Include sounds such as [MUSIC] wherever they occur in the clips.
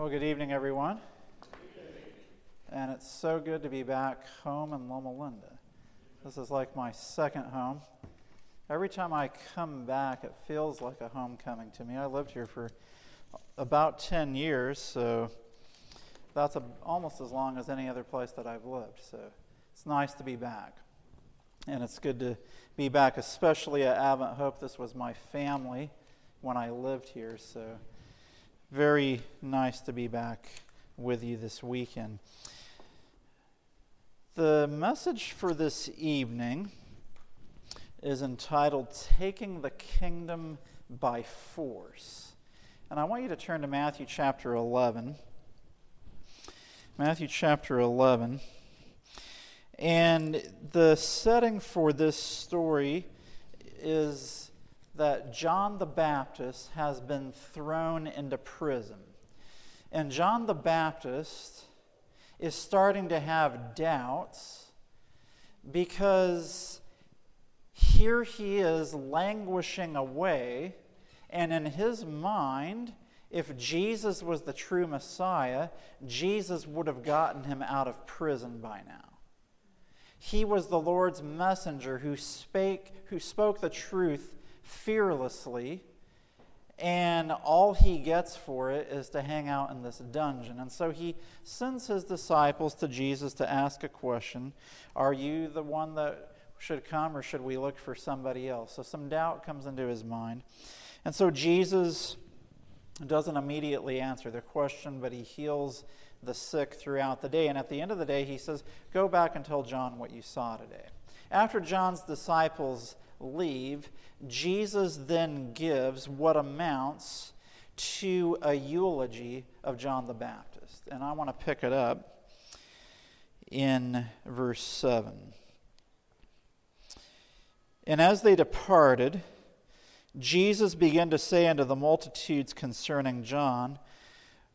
Well, good evening, everyone. And it's so good to be back home in Loma Linda. This is like my second home. Every time I come back, it feels like a homecoming to me. I lived here for about 10 years, so that's a, almost as long as any other place that I've lived. So it's nice to be back. And it's good to be back, especially at Advent Hope. This was my family when I lived here, so very nice to be back with you this weekend. The message for this evening is entitled Taking the Kingdom by Force. And I want you to turn to Matthew chapter 11. Matthew chapter 11. And the setting for this story is that John the Baptist has been thrown into prison. And John the Baptist is starting to have doubts because here he is languishing away, and in his mind, if Jesus was the true Messiah, Jesus would have gotten him out of prison by now. He was the Lord's messenger who spake, who spoke the truth fearlessly, and all he gets for it is to hang out in this dungeon. And so he sends his disciples to Jesus to ask a question Are you the one that should come, or should we look for somebody else? So some doubt comes into his mind. And so Jesus doesn't immediately answer the question, but he heals the sick throughout the day. And at the end of the day, he says, Go back and tell John what you saw today. After John's disciples leave, Jesus then gives what amounts to a eulogy of John the Baptist. And I want to pick it up in verse 7. And as they departed, Jesus began to say unto the multitudes concerning John,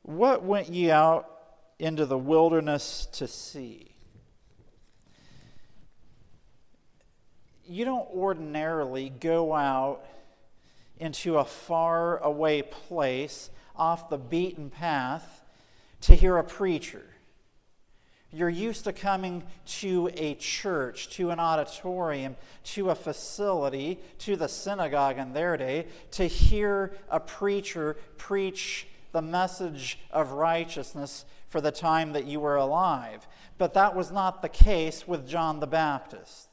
What went ye out into the wilderness to see? You don't ordinarily go out into a far away place off the beaten path to hear a preacher. You're used to coming to a church, to an auditorium, to a facility, to the synagogue in their day, to hear a preacher preach the message of righteousness for the time that you were alive. But that was not the case with John the Baptist.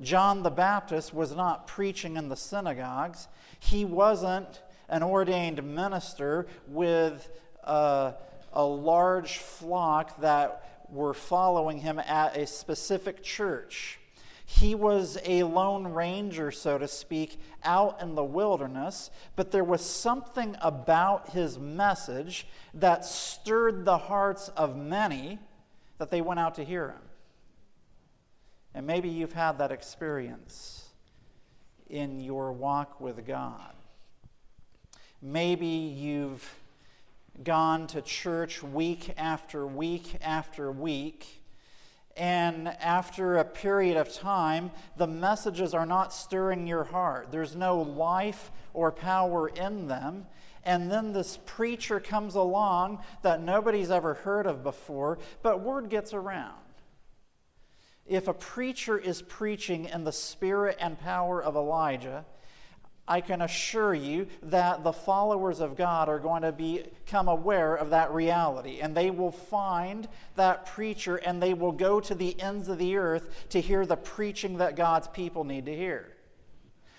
John the Baptist was not preaching in the synagogues. He wasn't an ordained minister with a, a large flock that were following him at a specific church. He was a lone ranger, so to speak, out in the wilderness, but there was something about his message that stirred the hearts of many that they went out to hear him. And maybe you've had that experience in your walk with God. Maybe you've gone to church week after week after week, and after a period of time, the messages are not stirring your heart. There's no life or power in them. And then this preacher comes along that nobody's ever heard of before, but word gets around if a preacher is preaching in the spirit and power of Elijah, I can assure you that the followers of God are going to become aware of that reality. And they will find that preacher and they will go to the ends of the earth to hear the preaching that God's people need to hear.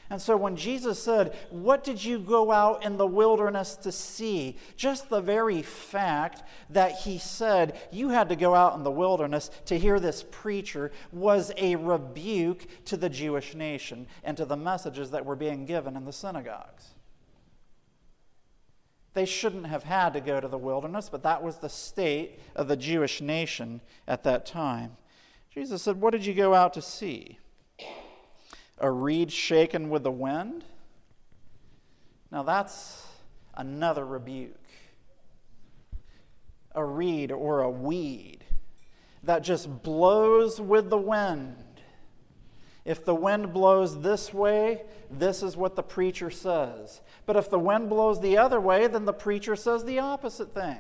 And so when Jesus said, What did you go out in the wilderness to see? Just the very fact that he said, You had to go out in the wilderness to hear this preacher was a rebuke to the Jewish nation and to the messages that were being given in the synagogues. They shouldn't have had to go to the wilderness, but that was the state of the Jewish nation at that time. Jesus said, What did you go out to see? A reed shaken with the wind. Now that's another rebuke. A reed or a weed that just blows with the wind. If the wind blows this way, this is what the preacher says. But if the wind blows the other way, then the preacher says the opposite thing.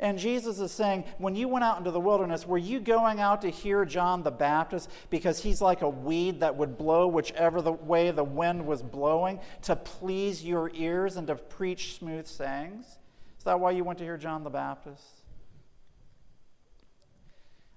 And Jesus is saying, when you went out into the wilderness, were you going out to hear John the Baptist because he's like a weed that would blow whichever the way the wind was blowing to please your ears and to preach smooth sayings? Is that why you went to hear John the Baptist?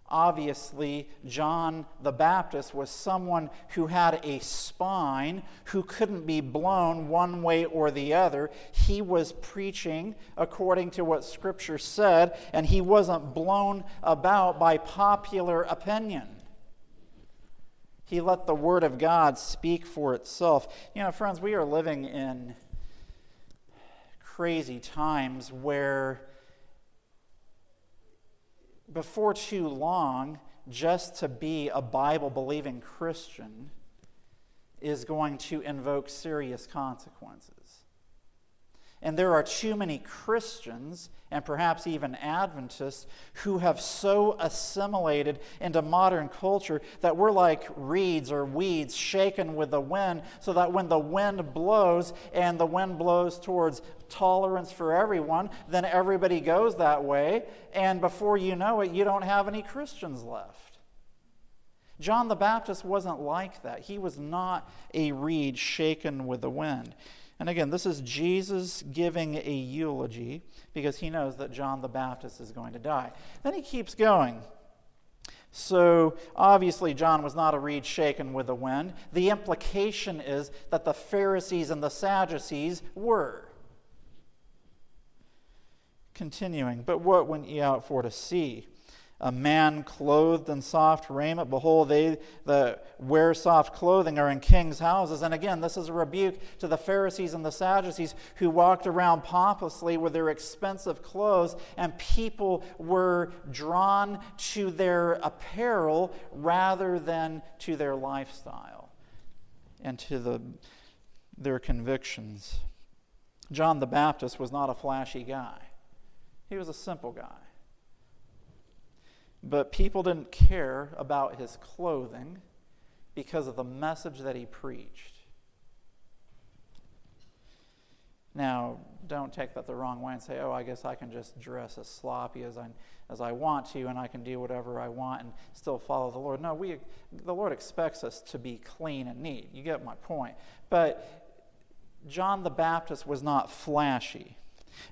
Obviously, John the Baptist was someone who had a spine, who couldn't be blown one way or the other. He was preaching according to what Scripture said, and he wasn't blown about by popular opinion. He let the Word of God speak for itself. You know, friends, we are living in crazy times where before too long, just to be a Bible believing Christian is going to invoke serious consequences. And there are too many Christians, and perhaps even Adventists, who have so assimilated into modern culture that we're like reeds or weeds shaken with the wind, so that when the wind blows and the wind blows towards tolerance for everyone, then everybody goes that way. And before you know it, you don't have any Christians left. John the Baptist wasn't like that. He was not a reed shaken with the wind. And again, this is Jesus giving a eulogy because he knows that John the Baptist is going to die. Then he keeps going. So, obviously, John was not a reed shaken with the wind. The implication is that the Pharisees and the Sadducees were. Continuing, but what went ye out for to see? A man clothed in soft raiment. Behold, they that wear soft clothing are in kings' houses. And again, this is a rebuke to the Pharisees and the Sadducees who walked around pompously with their expensive clothes, and people were drawn to their apparel rather than to their lifestyle and to the, their convictions. John the Baptist was not a flashy guy, he was a simple guy. But people didn't care about his clothing because of the message that he preached. Now, don't take that the wrong way and say, oh, I guess I can just dress as sloppy as I, as I want to and I can do whatever I want and still follow the Lord. No, we, the Lord expects us to be clean and neat. You get my point. But John the Baptist was not flashy.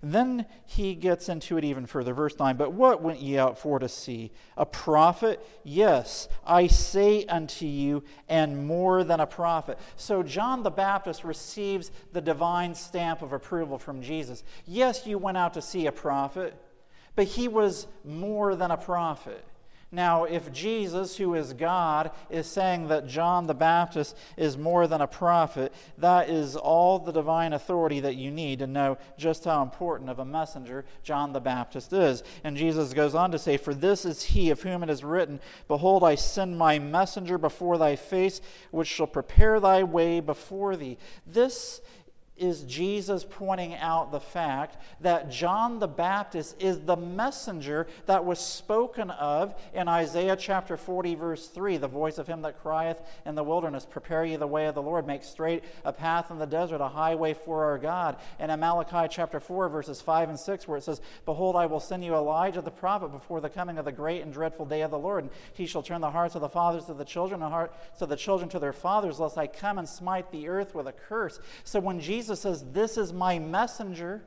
Then he gets into it even further. Verse 9 But what went ye out for to see? A prophet? Yes, I say unto you, and more than a prophet. So John the Baptist receives the divine stamp of approval from Jesus. Yes, you went out to see a prophet, but he was more than a prophet. Now, if Jesus, who is God, is saying that John the Baptist is more than a prophet, that is all the divine authority that you need to know just how important of a messenger John the Baptist is. And Jesus goes on to say, For this is he of whom it is written, Behold, I send my messenger before thy face, which shall prepare thy way before thee. This is Jesus pointing out the fact that John the Baptist is the messenger that was spoken of in Isaiah chapter 40, verse 3 the voice of him that crieth in the wilderness, Prepare ye the way of the Lord, make straight a path in the desert, a highway for our God. And in Malachi chapter 4, verses 5 and 6, where it says, Behold, I will send you Elijah the prophet before the coming of the great and dreadful day of the Lord. And he shall turn the hearts of the fathers to the children, and the hearts of the children to their fathers, lest I come and smite the earth with a curse. So when Jesus says, This is my messenger,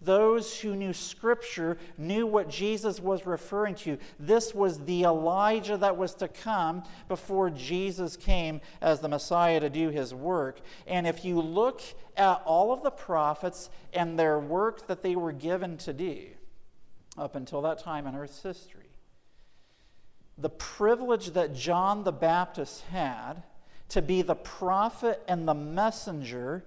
those who knew Scripture knew what Jesus was referring to. This was the Elijah that was to come before Jesus came as the Messiah to do his work. And if you look at all of the prophets and their work that they were given to do up until that time in Earth's history, the privilege that John the Baptist had to be the prophet and the messenger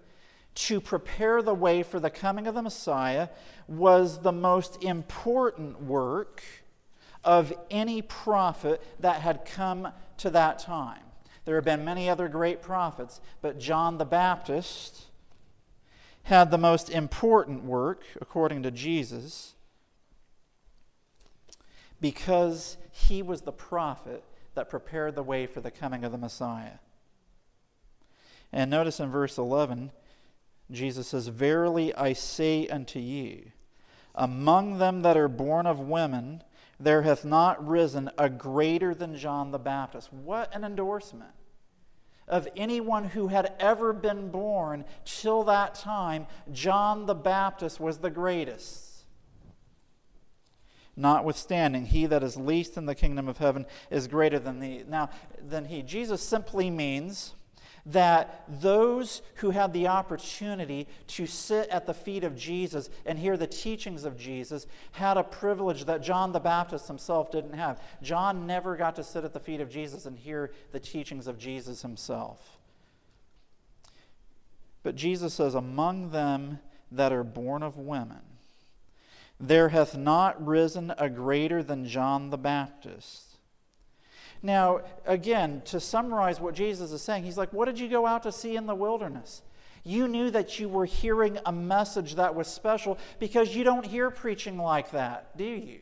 to prepare the way for the coming of the Messiah was the most important work of any prophet that had come to that time. There have been many other great prophets, but John the Baptist had the most important work, according to Jesus, because he was the prophet that prepared the way for the coming of the Messiah. And notice in verse 11, Jesus says, Verily I say unto you, Among them that are born of women, there hath not risen a greater than John the Baptist. What an endorsement of anyone who had ever been born till that time. John the Baptist was the greatest. Notwithstanding, he that is least in the kingdom of heaven is greater than the now than he. Jesus simply means that those who had the opportunity to sit at the feet of Jesus and hear the teachings of Jesus had a privilege that John the Baptist himself didn't have. John never got to sit at the feet of Jesus and hear the teachings of Jesus himself. But Jesus says, Among them that are born of women, there hath not risen a greater than John the Baptist. Now, again, to summarize what Jesus is saying, he's like, What did you go out to see in the wilderness? You knew that you were hearing a message that was special because you don't hear preaching like that, do you?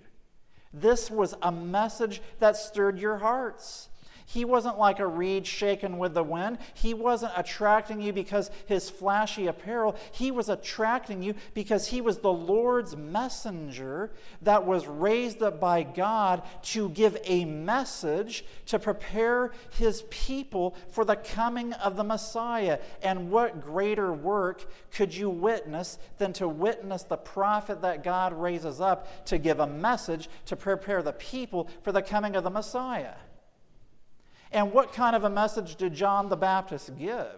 This was a message that stirred your hearts. He wasn't like a reed shaken with the wind. He wasn't attracting you because his flashy apparel. He was attracting you because he was the Lord's messenger that was raised up by God to give a message to prepare his people for the coming of the Messiah. And what greater work could you witness than to witness the prophet that God raises up to give a message to prepare the people for the coming of the Messiah? And what kind of a message did John the Baptist give?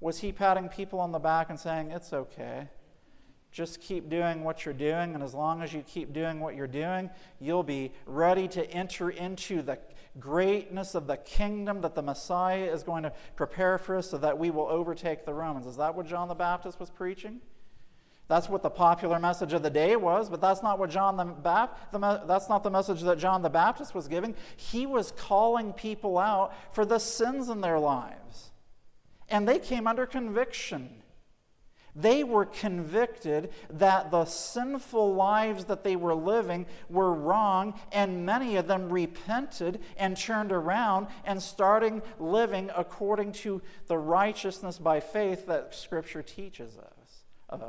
Was he patting people on the back and saying, It's okay? Just keep doing what you're doing, and as long as you keep doing what you're doing, you'll be ready to enter into the greatness of the kingdom that the Messiah is going to prepare for us so that we will overtake the Romans. Is that what John the Baptist was preaching? That's what the popular message of the day was, but that's not what John the Baptist, that's not the message that John the Baptist was giving. He was calling people out for the sins in their lives. And they came under conviction. They were convicted that the sinful lives that they were living were wrong, and many of them repented and turned around and starting living according to the righteousness by faith that Scripture teaches us of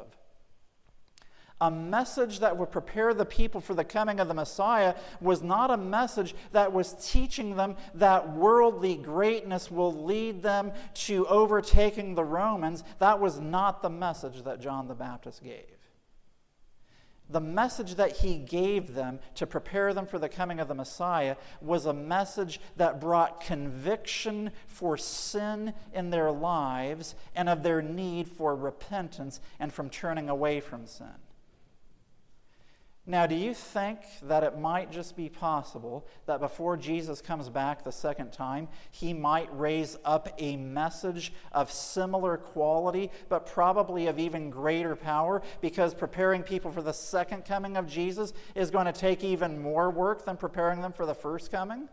a message that would prepare the people for the coming of the Messiah was not a message that was teaching them that worldly greatness will lead them to overtaking the Romans. That was not the message that John the Baptist gave. The message that he gave them to prepare them for the coming of the Messiah was a message that brought conviction for sin in their lives and of their need for repentance and from turning away from sin. Now, do you think that it might just be possible that before Jesus comes back the second time, he might raise up a message of similar quality, but probably of even greater power, because preparing people for the second coming of Jesus is going to take even more work than preparing them for the first coming?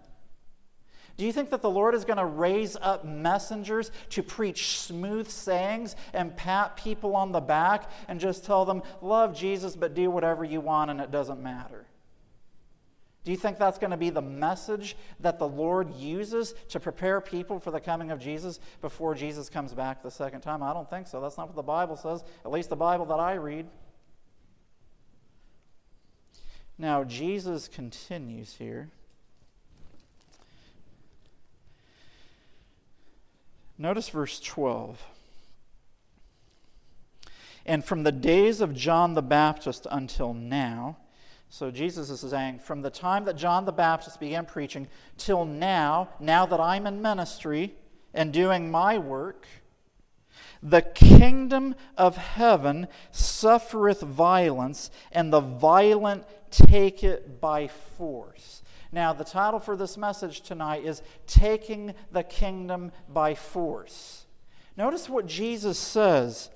Do you think that the Lord is going to raise up messengers to preach smooth sayings and pat people on the back and just tell them, love Jesus, but do whatever you want and it doesn't matter? Do you think that's going to be the message that the Lord uses to prepare people for the coming of Jesus before Jesus comes back the second time? I don't think so. That's not what the Bible says, at least the Bible that I read. Now, Jesus continues here. Notice verse 12. And from the days of John the Baptist until now, so Jesus is saying, from the time that John the Baptist began preaching till now, now that I'm in ministry and doing my work, the kingdom of heaven suffereth violence, and the violent take it by force. Now, the title for this message tonight is Taking the Kingdom by Force. Notice what Jesus says.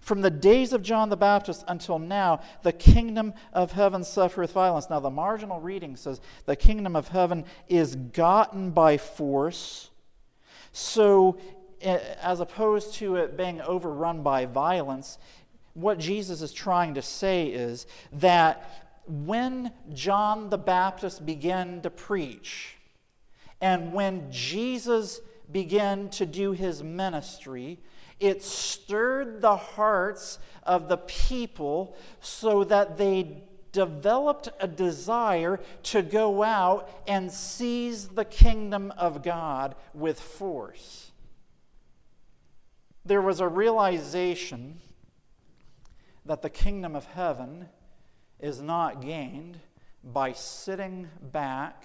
From the days of John the Baptist until now, the kingdom of heaven suffereth violence. Now, the marginal reading says the kingdom of heaven is gotten by force. So, eh, as opposed to it being overrun by violence, what Jesus is trying to say is that when John the Baptist began to preach, and when Jesus began to do his ministry, It stirred the hearts of the people so that they developed a desire to go out and seize the kingdom of God with force. There was a realization that the kingdom of heaven is not gained by sitting back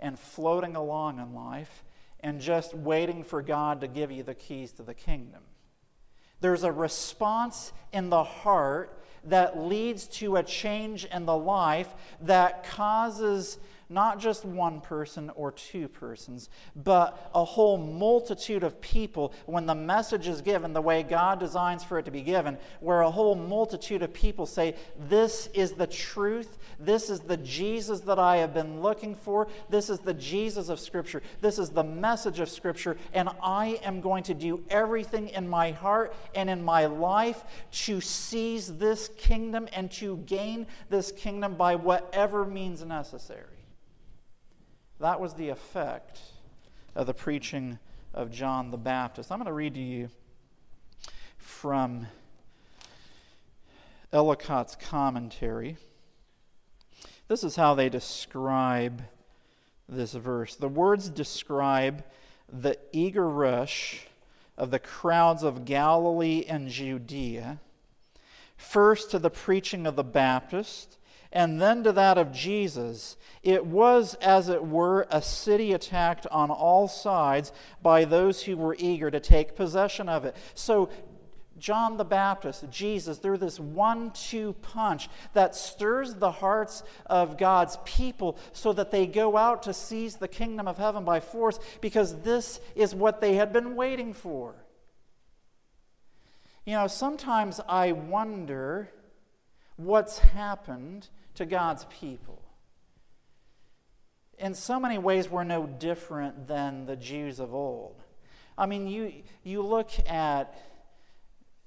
and floating along in life and just waiting for God to give you the keys to the kingdom. There's a response in the heart that leads to a change in the life that causes not just one person or two persons, but a whole multitude of people when the message is given the way God designs for it to be given, where a whole multitude of people say, This is the truth. This is the Jesus that I have been looking for. This is the Jesus of Scripture. This is the message of Scripture. And I am going to do everything in my heart and in my life to seize this kingdom and to gain this kingdom by whatever means necessary. That was the effect of the preaching of John the Baptist. I'm going to read to you from Ellicott's commentary. This is how they describe this verse. The words describe the eager rush of the crowds of Galilee and Judea, first to the preaching of the Baptist and then to that of Jesus, it was, as it were, a city attacked on all sides by those who were eager to take possession of it. So, John the Baptist, Jesus, they're this one two punch that stirs the hearts of God's people so that they go out to seize the kingdom of heaven by force because this is what they had been waiting for. You know, sometimes I wonder what's happened to God's people. In so many ways, we're no different than the Jews of old. I mean, you, you look at,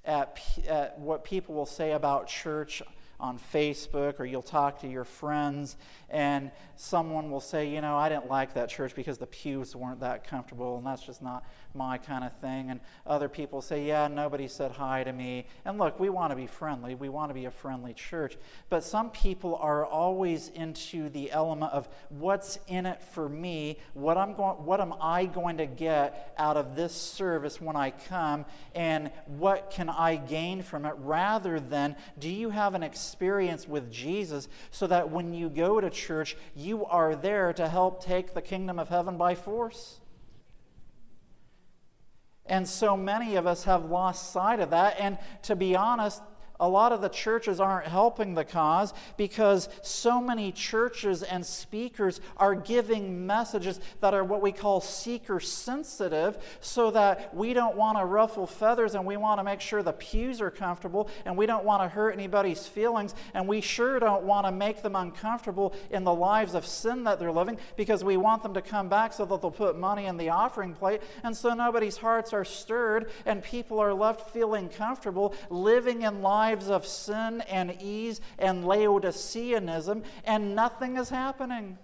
at, at what people will say about church on Facebook or you'll talk to your friends and someone will say, you know, I didn't like that church because the pews weren't that comfortable and that's just not my kind of thing. And other people say, yeah, nobody said hi to me. And look, we want to be friendly. We want to be a friendly church. But some people are always into the element of what's in it for me? What, I'm going, what am I going to get out of this service when I come? And what can I gain from it? Rather than, do you have an experience with Jesus so that when you go to church, you are there to help take the kingdom of heaven by force? And so many of us have lost sight of that. And to be honest, a lot of the churches aren't helping the cause because so many churches and speakers are giving messages that are what we call seeker sensitive so that we don't want to ruffle feathers and we want to make sure the pews are comfortable and we don't want to hurt anybody's feelings and we sure don't want to make them uncomfortable in the lives of sin that they're living because we want them to come back so that they'll put money in the offering plate. And so nobody's hearts are stirred and people are left feeling comfortable living in lives lives of sin and ease and Laodiceanism, and nothing is happening.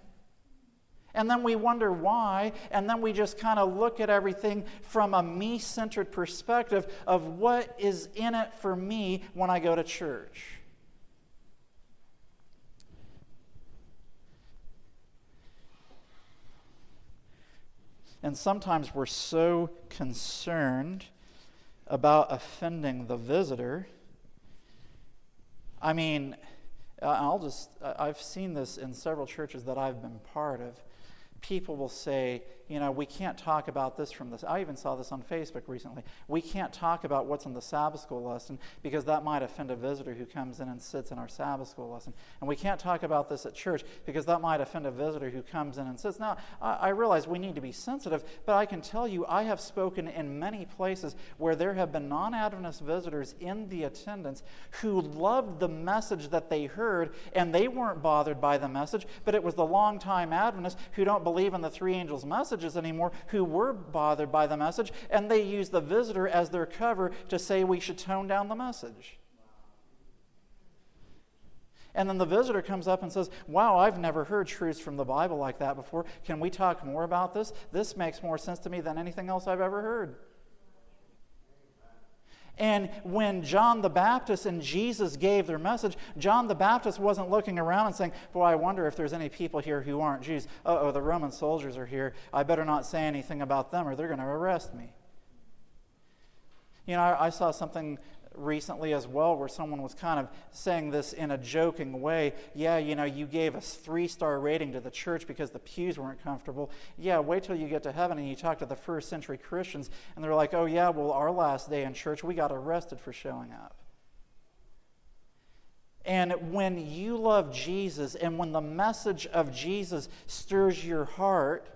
And then we wonder why, and then we just kind of look at everything from a me centered perspective of what is in it for me when I go to church. And sometimes we're so concerned about offending the visitor I mean, I'll just, I've seen this in several churches that I've been part of. People will say, you know, we can't talk about this from this. I even saw this on Facebook recently. We can't talk about what's in the Sabbath school lesson because that might offend a visitor who comes in and sits in our Sabbath school lesson. And we can't talk about this at church because that might offend a visitor who comes in and sits. Now, I, I realize we need to be sensitive, but I can tell you, I have spoken in many places where there have been non Adventist visitors in the attendance who loved the message that they heard, and they weren't bothered by the message, but it was the long-time Adventists who don't believe in the three angels' message messages anymore who were bothered by the message, and they use the visitor as their cover to say we should tone down the message. And then the visitor comes up and says, Wow, I've never heard truths from the Bible like that before. Can we talk more about this? This makes more sense to me than anything else I've ever heard. And when John the Baptist and Jesus gave their message, John the Baptist wasn't looking around and saying, Boy, I wonder if there's any people here who aren't Jews. oh, the Roman soldiers are here. I better not say anything about them or they're going to arrest me. You know, I, I saw something recently as well where someone was kind of saying this in a joking way. Yeah, you know, you gave a three star rating to the church because the pews weren't comfortable. Yeah, wait till you get to heaven and you talk to the first century Christians and they're like, oh, yeah, well, our last day in church, we got arrested for showing up. And when you love Jesus and when the message of Jesus stirs your heart,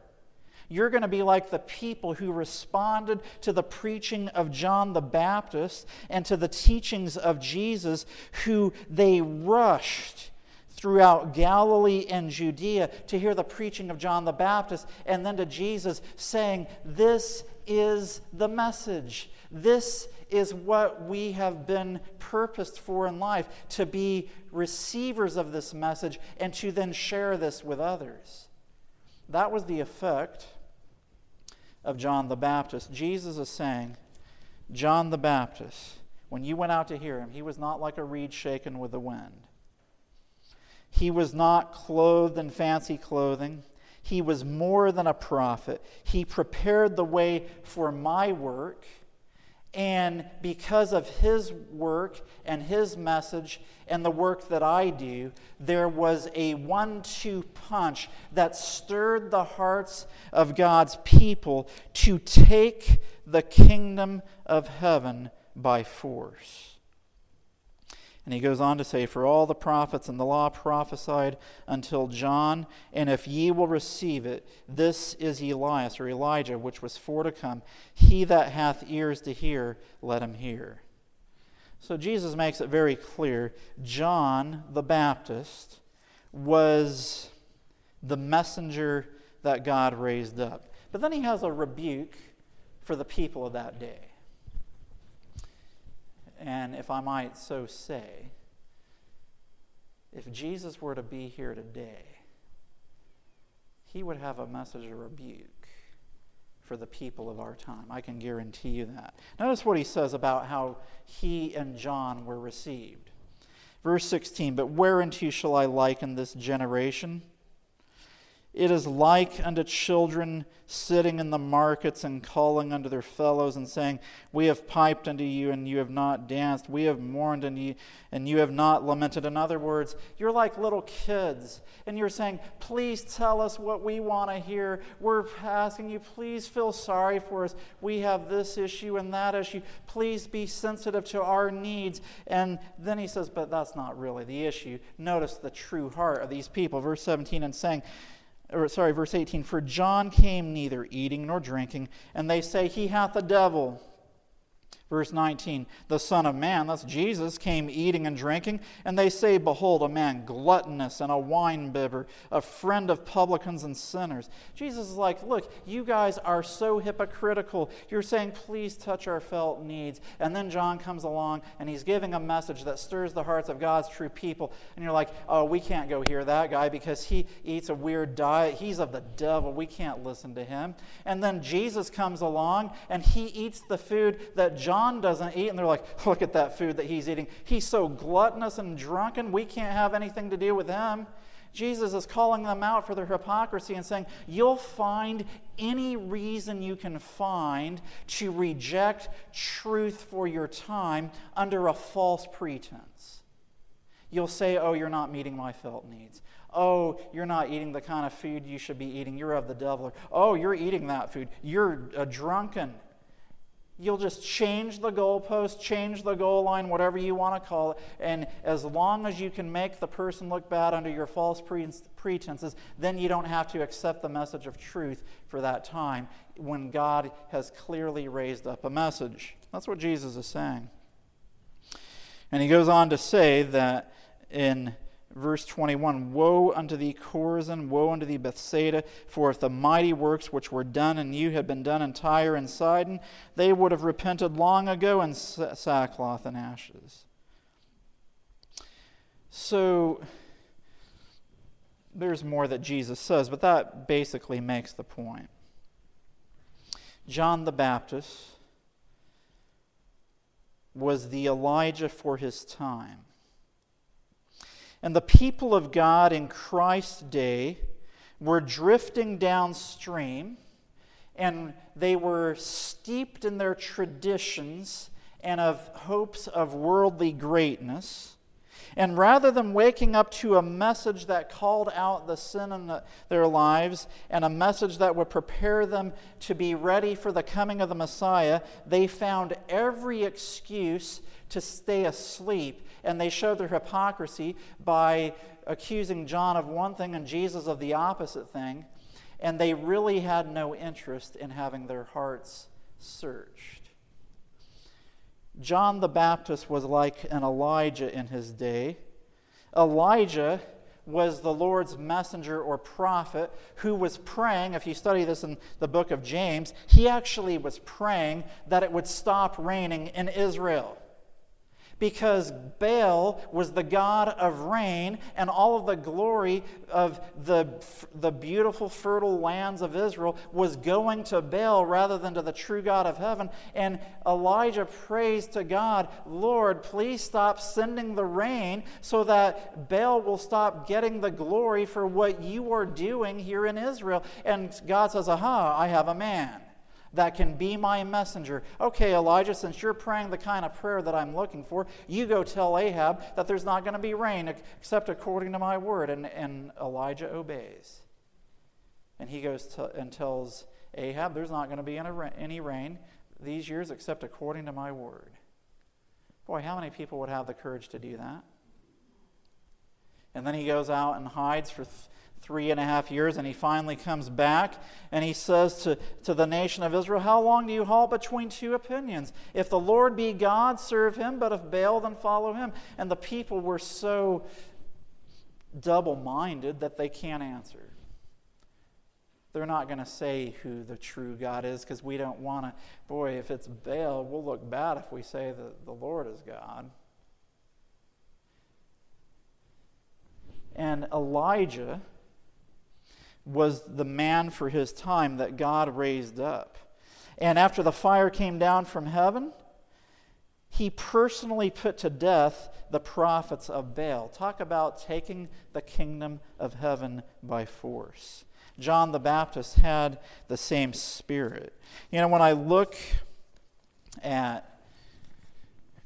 you're going to be like the people who responded to the preaching of John the Baptist and to the teachings of Jesus, who they rushed throughout Galilee and Judea to hear the preaching of John the Baptist, and then to Jesus saying, This is the message. This is what we have been purposed for in life to be receivers of this message and to then share this with others. That was the effect of John the Baptist. Jesus is saying, John the Baptist, when you went out to hear him, he was not like a reed shaken with the wind. He was not clothed in fancy clothing. He was more than a prophet. He prepared the way for my work and because of his work and his message and the work that I do, there was a one two punch that stirred the hearts of God's people to take the kingdom of heaven by force. And he goes on to say, For all the prophets and the law prophesied until John, and if ye will receive it, this is Elias or Elijah, which was for to come. He that hath ears to hear, let him hear. So Jesus makes it very clear John the Baptist was the messenger that God raised up. But then he has a rebuke for the people of that day. And if I might so say, if Jesus were to be here today, he would have a message of rebuke for the people of our time. I can guarantee you that. Notice what he says about how he and John were received. Verse 16 But whereunto shall I liken this generation? It is like unto children sitting in the markets and calling unto their fellows and saying, We have piped unto you, and you have not danced. We have mourned unto you, and you have not lamented. In other words, you're like little kids, and you're saying, Please tell us what we want to hear. We're asking you, please feel sorry for us. We have this issue and that issue. Please be sensitive to our needs. And then he says, But that's not really the issue. Notice the true heart of these people. Verse 17 and saying, or sorry, verse 18, for John came neither eating nor drinking, and they say he hath a devil. Verse 19, the Son of Man, that's Jesus, came eating and drinking, and they say, Behold, a man gluttonous and a winebibber, a friend of publicans and sinners. Jesus is like, Look, you guys are so hypocritical. You're saying, Please touch our felt needs. And then John comes along and he's giving a message that stirs the hearts of God's true people. And you're like, Oh, we can't go hear that guy because he eats a weird diet. He's of the devil. We can't listen to him. And then Jesus comes along and he eats the food that John John doesn't eat, and they're like, [LAUGHS] look at that food that he's eating. He's so gluttonous and drunken, we can't have anything to do with him. Jesus is calling them out for their hypocrisy and saying, You'll find any reason you can find to reject truth for your time under a false pretense. You'll say, Oh, you're not meeting my felt needs. Oh, you're not eating the kind of food you should be eating. You're of the devil. Oh, you're eating that food. You're a drunken. You'll just change the goalpost, change the goal line, whatever you want to call it. And as long as you can make the person look bad under your false pretenses, then you don't have to accept the message of truth for that time when God has clearly raised up a message. That's what Jesus is saying. And he goes on to say that in verse 21 Woe unto thee, Chorazin! Woe unto thee, Bethsaida! For if the mighty works which were done in you had been done in Tyre and Sidon, they would have repented long ago in sackcloth and ashes. So, there's more that Jesus says, but that basically makes the point. John the Baptist was the Elijah for his time. And the people of God in Christ's day were drifting downstream and they were steeped in their traditions and of hopes of worldly greatness. And rather than waking up to a message that called out the sin in the, their lives and a message that would prepare them to be ready for the coming of the Messiah, they found every excuse to stay asleep. And they showed their hypocrisy by accusing John of one thing and Jesus of the opposite thing. And they really had no interest in having their hearts searched. John the Baptist was like an Elijah in his day. Elijah was the Lord's messenger or prophet who was praying. If you study this in the book of James, he actually was praying that it would stop raining in Israel because Baal was the god of rain, and all of the glory of the, the beautiful, fertile lands of Israel was going to Baal rather than to the true God of heaven. And Elijah prays to God, Lord, please stop sending the rain so that Baal will stop getting the glory for what you are doing here in Israel. And God says, Aha, I have a man that can be my messenger. Okay, Elijah, since you're praying the kind of prayer that I'm looking for, you go tell Ahab that there's not going to be rain except according to my word. And, and Elijah obeys. And he goes to, and tells Ahab, there's not going to be any rain these years except according to my word. Boy, how many people would have the courage to do that? And then he goes out and hides for three and a half years, and he finally comes back and he says to, to the nation of Israel, How long do you halt between two opinions? If the Lord be God, serve him, but if Baal, then follow him. And the people were so double minded that they can't answer. They're not going to say who the true God is because we don't want to. Boy, if it's Baal, we'll look bad if we say that the Lord is God. And Elijah was the man for his time that God raised up. And after the fire came down from heaven, he personally put to death the prophets of Baal. Talk about taking the kingdom of heaven by force. John the Baptist had the same spirit. You know, when I look at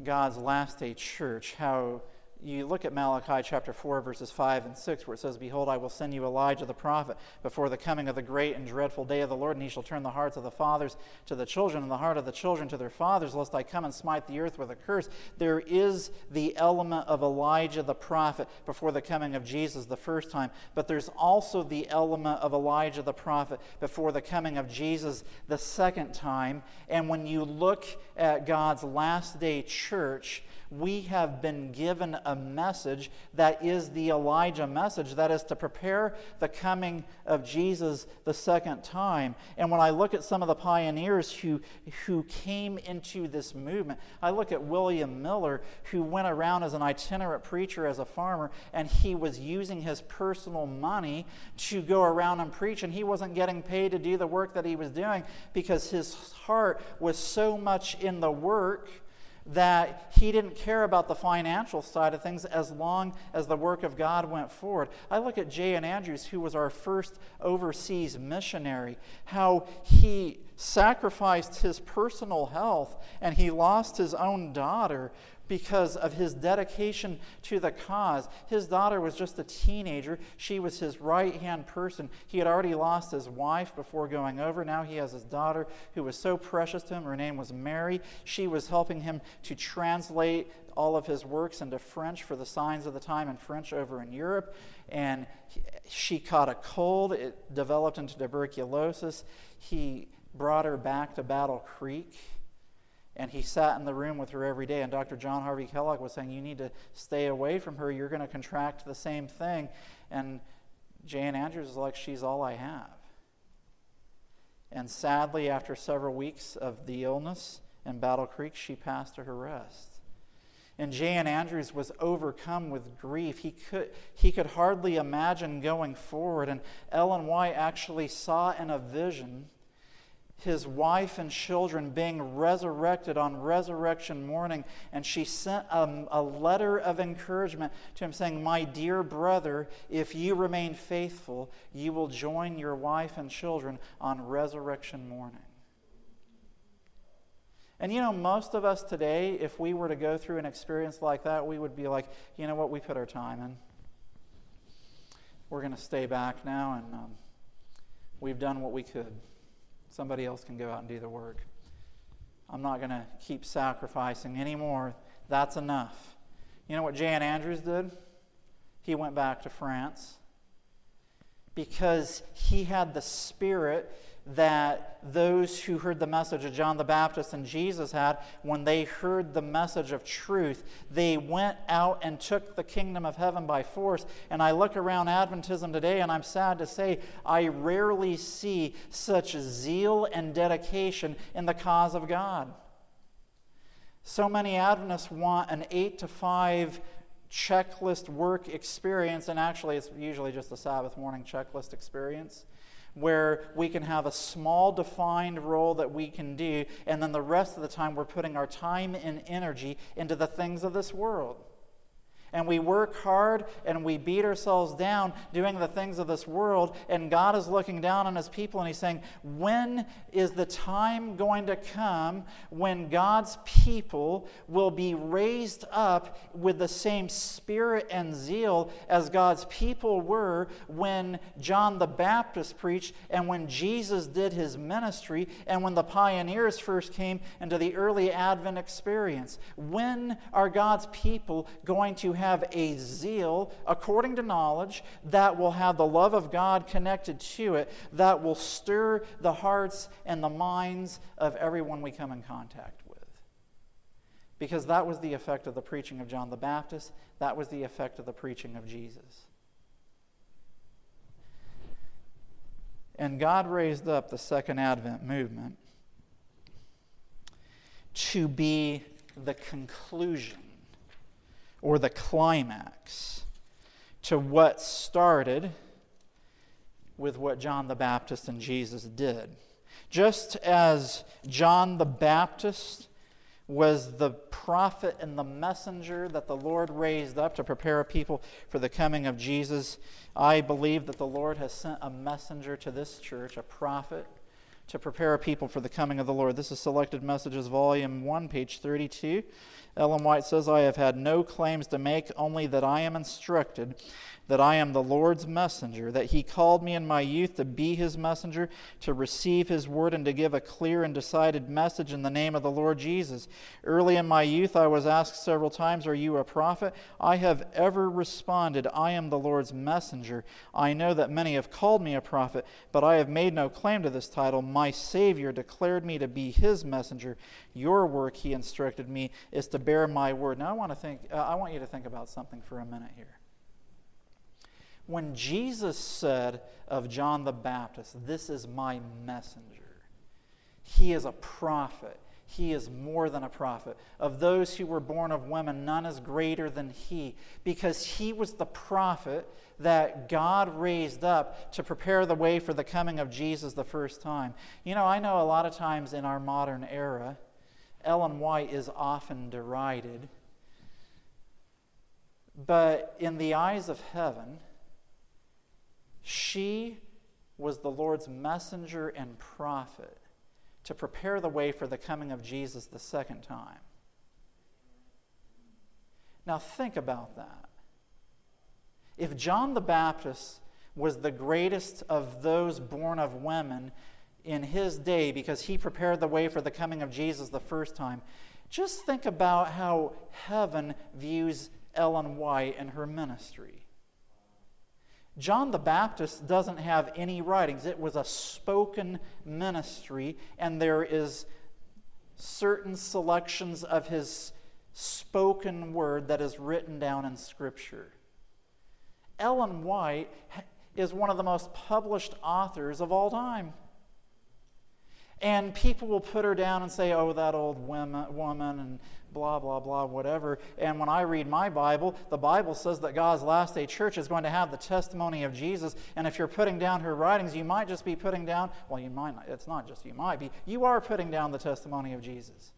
God's last day church, how you look at Malachi chapter 4, verses 5 and 6, where it says, Behold, I will send you Elijah the prophet before the coming of the great and dreadful day of the Lord, and he shall turn the hearts of the fathers to the children, and the heart of the children to their fathers, lest I come and smite the earth with a curse. There is the element of Elijah the prophet before the coming of Jesus the first time, but there's also the element of Elijah the prophet before the coming of Jesus the second time. And when you look at God's last day church, we have been given a message that is the Elijah message, that is to prepare the coming of Jesus the second time. And when I look at some of the pioneers who, who came into this movement, I look at William Miller, who went around as an itinerant preacher, as a farmer, and he was using his personal money to go around and preach, and he wasn't getting paid to do the work that he was doing because his heart was so much in the work that he didn't care about the financial side of things as long as the work of God went forward. I look at J.N. Andrews, who was our first overseas missionary, how he sacrificed his personal health and he lost his own daughter because of his dedication to the cause. His daughter was just a teenager. She was his right hand person. He had already lost his wife before going over. Now he has his daughter who was so precious to him. Her name was Mary. She was helping him to translate all of his works into French for the signs of the time in French over in Europe. And she caught a cold, it developed into tuberculosis. He brought her back to Battle Creek and he sat in the room with her every day. And Dr. John Harvey Kellogg was saying, You need to stay away from her. You're going to contract the same thing. And J.N. Andrews is like, She's all I have. And sadly, after several weeks of the illness in Battle Creek, she passed to her rest. And J.N. Andrews was overcome with grief. He could, he could hardly imagine going forward. And Ellen White actually saw in a vision his wife and children being resurrected on resurrection morning. And she sent a, a, letter of encouragement to him, saying, My dear brother, if you remain faithful, you will join your wife and children on resurrection morning. And you know, most of us today, if we were to go through an experience like that, we would be like, you know what, we put our time in. We're going to stay back now, and um, we've done what we could. Somebody else can go out and do the work. I'm not going to keep sacrificing anymore. That's enough. You know what J.N. Andrews did? He went back to France because he had the spirit that those who heard the message of John the Baptist and Jesus had, when they heard the message of truth, they went out and took the kingdom of heaven by force. And I look around Adventism today, and I'm sad to say, I rarely see such zeal and dedication in the cause of God. So many Adventists want an 8 to 5 checklist work experience, and actually, it's usually just a Sabbath morning checklist experience where we can have a small defined role that we can do, and then the rest of the time we're putting our time and energy into the things of this world and we work hard and we beat ourselves down doing the things of this world, and God is looking down on his people and he's saying, When is the time going to come when God's people will be raised up with the same spirit and zeal as God's people were when John the Baptist preached and when Jesus did his ministry and when the pioneers first came into the early Advent experience? When are God's people going to have a zeal according to knowledge that will have the love of God connected to it, that will stir the hearts and the minds of everyone we come in contact with. Because that was the effect of the preaching of John the Baptist, that was the effect of the preaching of Jesus. And God raised up the Second Advent movement to be the conclusion or the climax to what started with what John the Baptist and Jesus did. Just as John the Baptist was the prophet and the messenger that the Lord raised up to prepare a people for the coming of Jesus, I believe that the Lord has sent a messenger to this church, a prophet, to prepare a people for the coming of the Lord. This is Selected Messages, Volume 1, page 32. Ellen White says, I have had no claims to make, only that I am instructed that I am the Lord's messenger, that he called me in my youth to be his messenger, to receive his word, and to give a clear and decided message in the name of the Lord Jesus. Early in my youth, I was asked several times, Are you a prophet? I have ever responded, I am the Lord's messenger. I know that many have called me a prophet, but I have made no claim to this title. My Savior declared me to be his messenger. Your work, he instructed me, is to bear my word. Now, I want, to think, uh, I want you to think about something for a minute here. When Jesus said of John the Baptist, This is my messenger, he is a prophet. He is more than a prophet. Of those who were born of women, none is greater than he, because he was the prophet that God raised up to prepare the way for the coming of Jesus the first time. You know, I know a lot of times in our modern era, Ellen White is often derided. But in the eyes of heaven, she was the Lord's messenger and prophet to prepare the way for the coming of Jesus the second time. Now, think about that. If John the Baptist was the greatest of those born of women in his day because he prepared the way for the coming of Jesus the first time, just think about how heaven views Ellen White and her ministry. John the Baptist doesn't have any writings. It was a spoken ministry, and there is certain selections of his spoken word that is written down in Scripture. Ellen White is one of the most published authors of all time. And people will put her down and say, oh, that old woman, and blah, blah, blah, whatever. And when I read my Bible, the Bible says that God's last day church is going to have the testimony of Jesus. And if you're putting down her writings, you might just be putting down, well, you might not, it's not just you might be, you are putting down the testimony of Jesus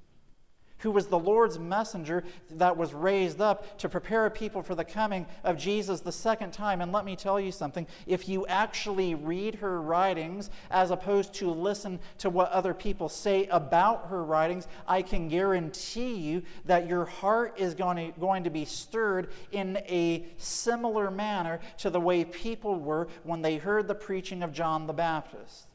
who was the Lord's messenger that was raised up to prepare a people for the coming of Jesus the second time. And let me tell you something if you actually read her writings as opposed to listen to what other people say about her writings, I can guarantee you that your heart is going to, going to be stirred in a similar manner to the way people were when they heard the preaching of John the Baptist.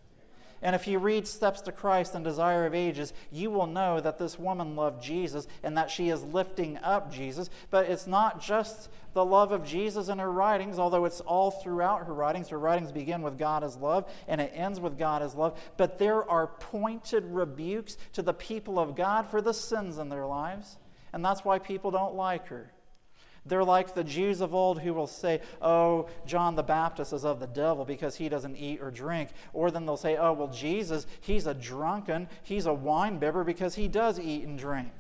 And if you read Steps to Christ and Desire of Ages, you will know that this woman loved Jesus and that she is lifting up Jesus. But it's not just the love of Jesus in her writings, although it's all throughout her writings. Her writings begin with God as love and it ends with God as love. But there are pointed rebukes to the people of God for the sins in their lives. And that's why people don't like her. They're like the Jews of old who will say, Oh, John the Baptist is of the devil because he doesn't eat or drink. Or then they'll say, Oh, well, Jesus, he's a drunken, he's a wine bibber because he does eat and drink.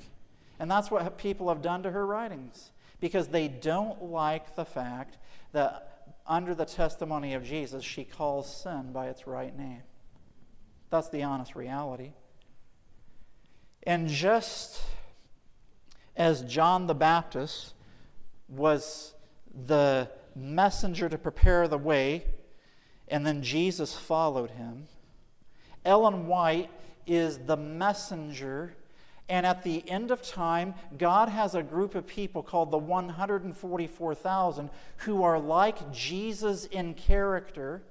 And that's what people have done to her writings because they don't like the fact that under the testimony of Jesus, she calls sin by its right name. That's the honest reality. And just as John the Baptist was the messenger to prepare the way, and then Jesus followed him. Ellen White is the messenger. And at the end of time, God has a group of people called the 144,000 who are like Jesus in character.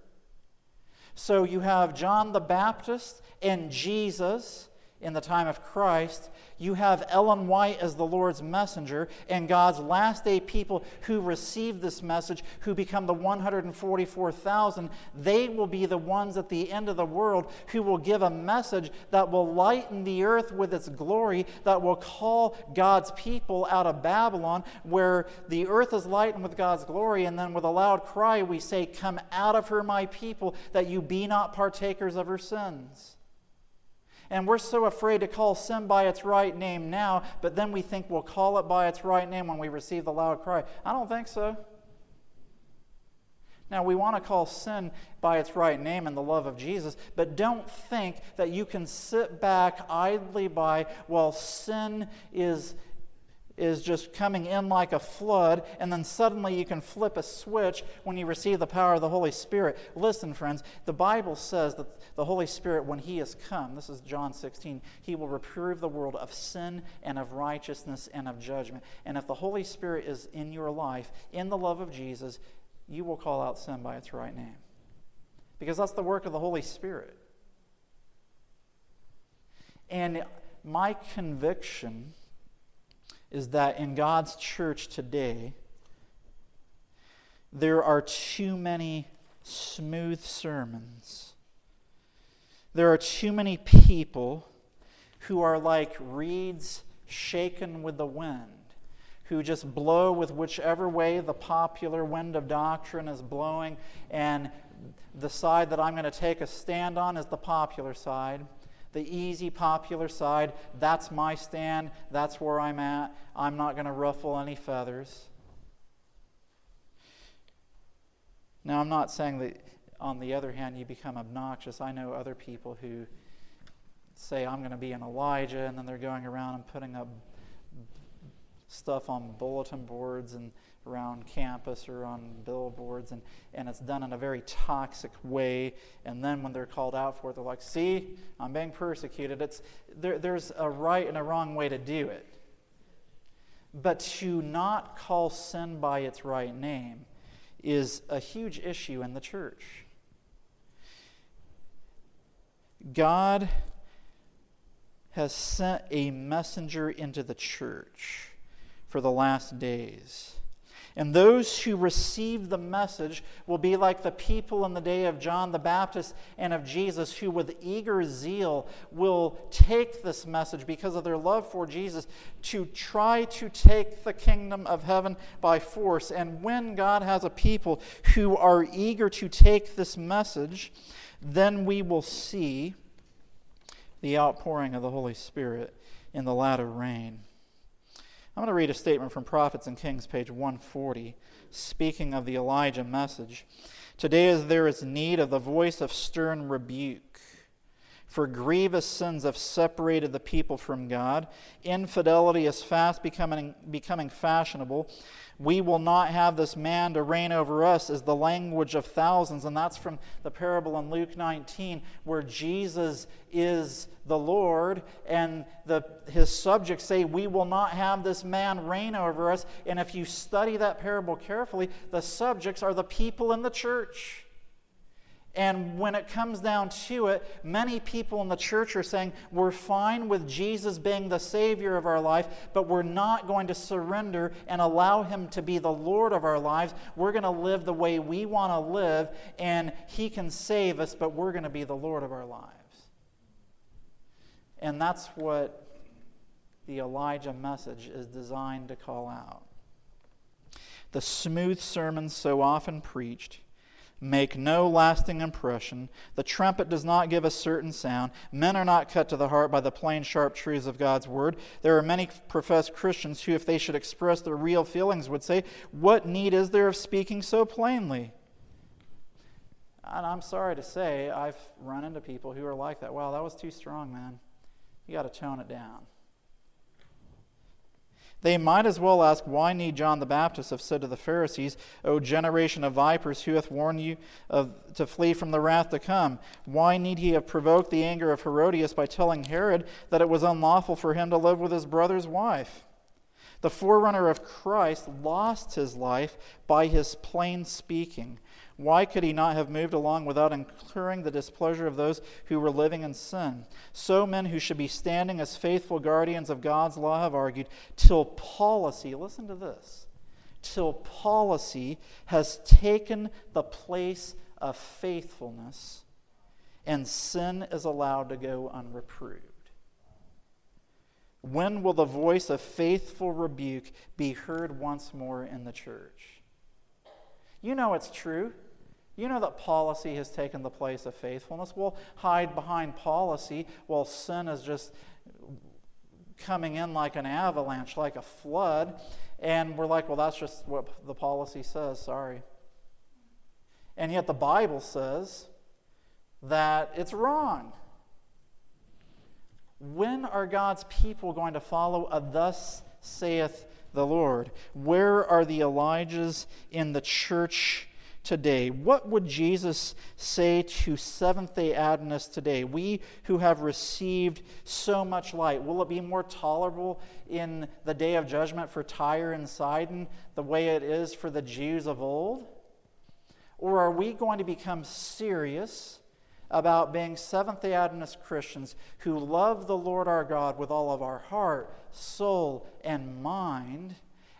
So you have John the Baptist and Jesus in the time of Christ, you have Ellen White as the Lord's messenger, and God's last day people who receive this message, who become the 144,000, they will be the ones at the end of the world who will give a message that will lighten the earth with its glory, that will call God's people out of Babylon, where the earth is lightened with God's glory, and then with a loud cry we say, Come out of her, my people, that you be not partakers of her sins. And we're so afraid to call sin by its right name now, but then we think we'll call it by its right name when we receive the loud cry. I don't think so. Now, we want to call sin by its right name in the love of Jesus, but don't think that you can sit back idly by while sin is is just coming in like a flood, and then suddenly you can flip a switch when you receive the power of the Holy Spirit. Listen, friends, the Bible says that the Holy Spirit, when He has come, this is John 16, He will reprove the world of sin and of righteousness and of judgment. And if the Holy Spirit is in your life, in the love of Jesus, you will call out sin by its right name. Because that's the work of the Holy Spirit. And my conviction is that in God's church today, there are too many smooth sermons. There are too many people who are like reeds shaken with the wind, who just blow with whichever way the popular wind of doctrine is blowing, and the side that I'm going to take a stand on is the popular side the easy, popular side. That's my stand. That's where I'm at. I'm not going to ruffle any feathers. Now, I'm not saying that, on the other hand, you become obnoxious. I know other people who say, I'm going to be an Elijah, and then they're going around and putting up stuff on bulletin boards and around campus or on billboards, and, and it's done in a very toxic way. And then when they're called out for it, they're like, See, I'm being persecuted. It's, there, there's a right and a wrong way to do it. But to not call sin by its right name is a huge issue in the church. God has sent a messenger into the church for the last days. And those who receive the message will be like the people in the day of John the Baptist and of Jesus, who with eager zeal will take this message because of their love for Jesus to try to take the kingdom of heaven by force. And when God has a people who are eager to take this message, then we will see the outpouring of the Holy Spirit in the latter rain. I'm going to read a statement from Prophets and Kings, page 140, speaking of the Elijah message. Today, as there is need of the voice of stern rebuke, for grievous sins have separated the people from God. Infidelity is fast becoming, becoming fashionable. We will not have this man to reign over us, is the language of thousands. And that's from the parable in Luke 19, where Jesus is the Lord, and the, his subjects say, We will not have this man reign over us. And if you study that parable carefully, the subjects are the people in the church. And when it comes down to it, many people in the church are saying, we're fine with Jesus being the Savior of our life, but we're not going to surrender and allow Him to be the Lord of our lives. We're going to live the way we want to live, and He can save us, but we're going to be the Lord of our lives. And that's what the Elijah message is designed to call out. The smooth sermons so often preached make no lasting impression. The trumpet does not give a certain sound. Men are not cut to the heart by the plain, sharp truths of God's word. There are many professed Christians who, if they should express their real feelings, would say, What need is there of speaking so plainly? And I'm sorry to say, I've run into people who are like that. Wow, that was too strong, man. You got to tone it down. They might as well ask, Why need John the Baptist have said to the Pharisees, O generation of vipers, who hath warned you of, to flee from the wrath to come? Why need he have provoked the anger of Herodias by telling Herod that it was unlawful for him to live with his brother's wife? The forerunner of Christ lost his life by his plain speaking. Why could he not have moved along without incurring the displeasure of those who were living in sin? So men who should be standing as faithful guardians of God's law have argued till policy, listen to this, till policy has taken the place of faithfulness and sin is allowed to go unreproved. When will the voice of faithful rebuke be heard once more in the church? You know it's true. You know that policy has taken the place of faithfulness. We'll hide behind policy while sin is just coming in like an avalanche, like a flood. And we're like, well, that's just what the policy says. Sorry. And yet the Bible says that it's wrong. When are God's people going to follow a thus saith the Lord? Where are the Elijahs in the church today? What would Jesus say to Seventh day Adventists today? We who have received so much light, will it be more tolerable in the day of judgment for Tyre and Sidon the way it is for the Jews of old? Or are we going to become serious? About being Seventh day Adventist Christians who love the Lord our God with all of our heart, soul, and mind,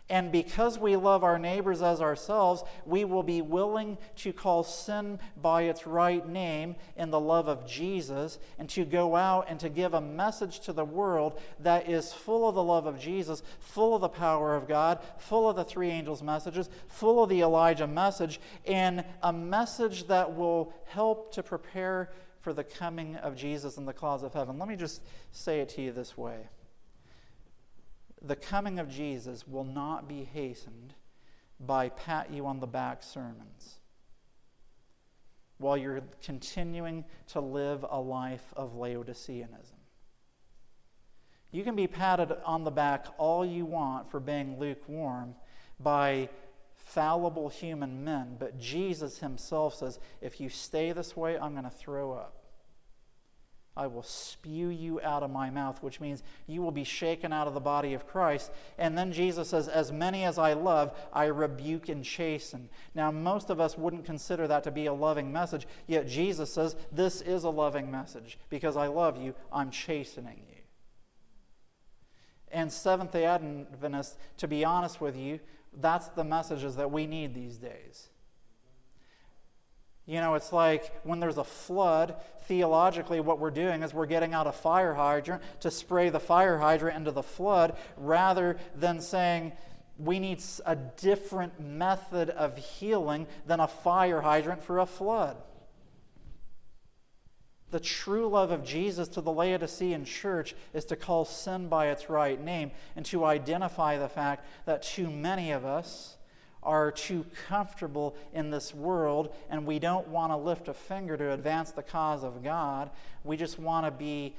and because we love our neighbors as ourselves, we will be willing to call sin by its right name in the love of Jesus and to go out and to give a message to the world that is full of the love of Jesus, full of the power of God, full of the three angels' messages, full of the Elijah message, and a message that will help to prepare for the coming of Jesus in the clouds of heaven. Let me just say it to you this way the coming of Jesus will not be hastened by pat you on the back sermons while you're continuing to live a life of Laodiceanism. You can be patted on the back all you want for being lukewarm by fallible human men, but Jesus himself says, if you stay this way, I'm going to throw up. I will spew you out of my mouth, which means you will be shaken out of the body of Christ. And then Jesus says, As many as I love, I rebuke and chasten. Now, most of us wouldn't consider that to be a loving message, yet Jesus says, This is a loving message. Because I love you, I'm chastening you. And Seventh day Adventists, to be honest with you, that's the messages that we need these days. You know, it's like when there's a flood, theologically, what we're doing is we're getting out a fire hydrant to spray the fire hydrant into the flood rather than saying we need a different method of healing than a fire hydrant for a flood. The true love of Jesus to the Laodicean church is to call sin by its right name and to identify the fact that too many of us are too comfortable in this world and we don't want to lift a finger to advance the cause of God. We just want to be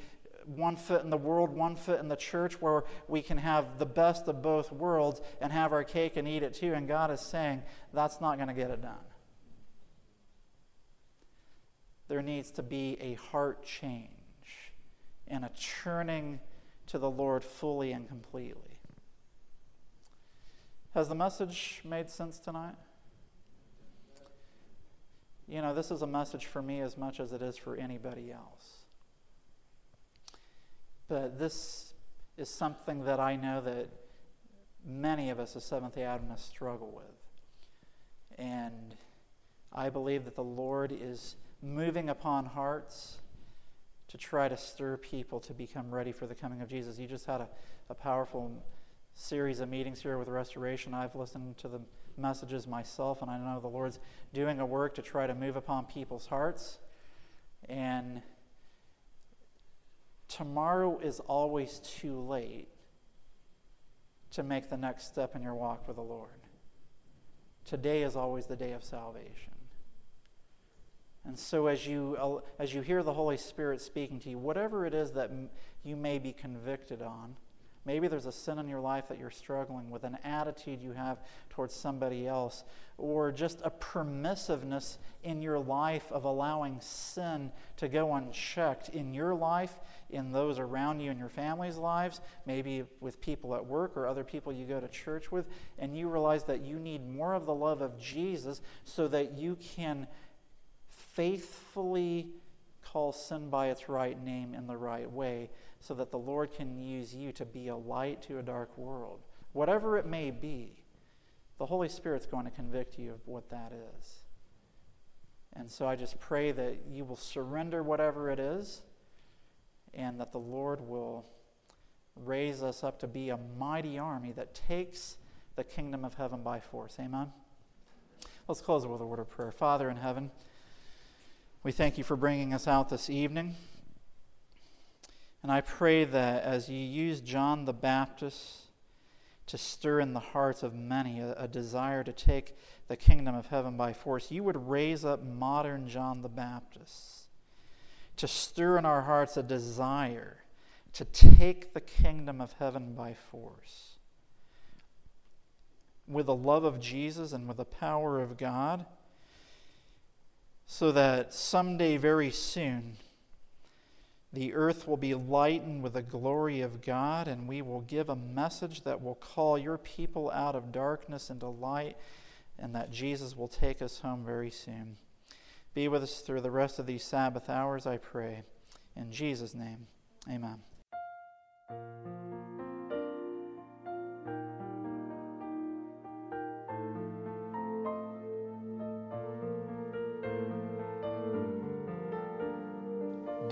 one foot in the world, one foot in the church, where we can have the best of both worlds and have our cake and eat it too. And God is saying that's not going to get it done. There needs to be a heart change and a turning to the Lord fully and completely. Has the message made sense tonight? You know, this is a message for me as much as it is for anybody else. But this is something that I know that many of us as Seventh day Adventists struggle with. And I believe that the Lord is moving upon hearts to try to stir people to become ready for the coming of Jesus. You just had a, a powerful series of meetings here with Restoration. I've listened to the messages myself, and I know the Lord's doing a work to try to move upon people's hearts. And tomorrow is always too late to make the next step in your walk with the Lord. Today is always the day of salvation. And so, as you, uh, as you hear the Holy Spirit speaking to you, whatever it is that you may be convicted on, Maybe there's a sin in your life that you're struggling with, an attitude you have towards somebody else, or just a permissiveness in your life of allowing sin to go unchecked in your life, in those around you, in your family's lives, maybe with people at work or other people you go to church with, and you realize that you need more of the love of Jesus so that you can faithfully call sin by its right name in the right way so that the Lord can use you to be a light to a dark world. Whatever it may be, the Holy Spirit's going to convict you of what that is. And so I just pray that you will surrender whatever it is and that the Lord will raise us up to be a mighty army that takes the kingdom of heaven by force. Amen. Let's close with a word of prayer. Father in heaven, we thank you for bringing us out this evening. And I pray that as you use John the Baptist to stir in the hearts of many a, a, desire to take the kingdom of heaven by force, you would raise up modern John the Baptist to stir in our hearts a desire to take the kingdom of heaven by force. With the love of Jesus and with the power of God, so that someday, very soon, the earth will be lightened with the glory of God, and we will give a message that will call your people out of darkness into light, and that Jesus will take us home very soon. Be with us through the rest of these Sabbath hours, I pray. In Jesus' name, amen.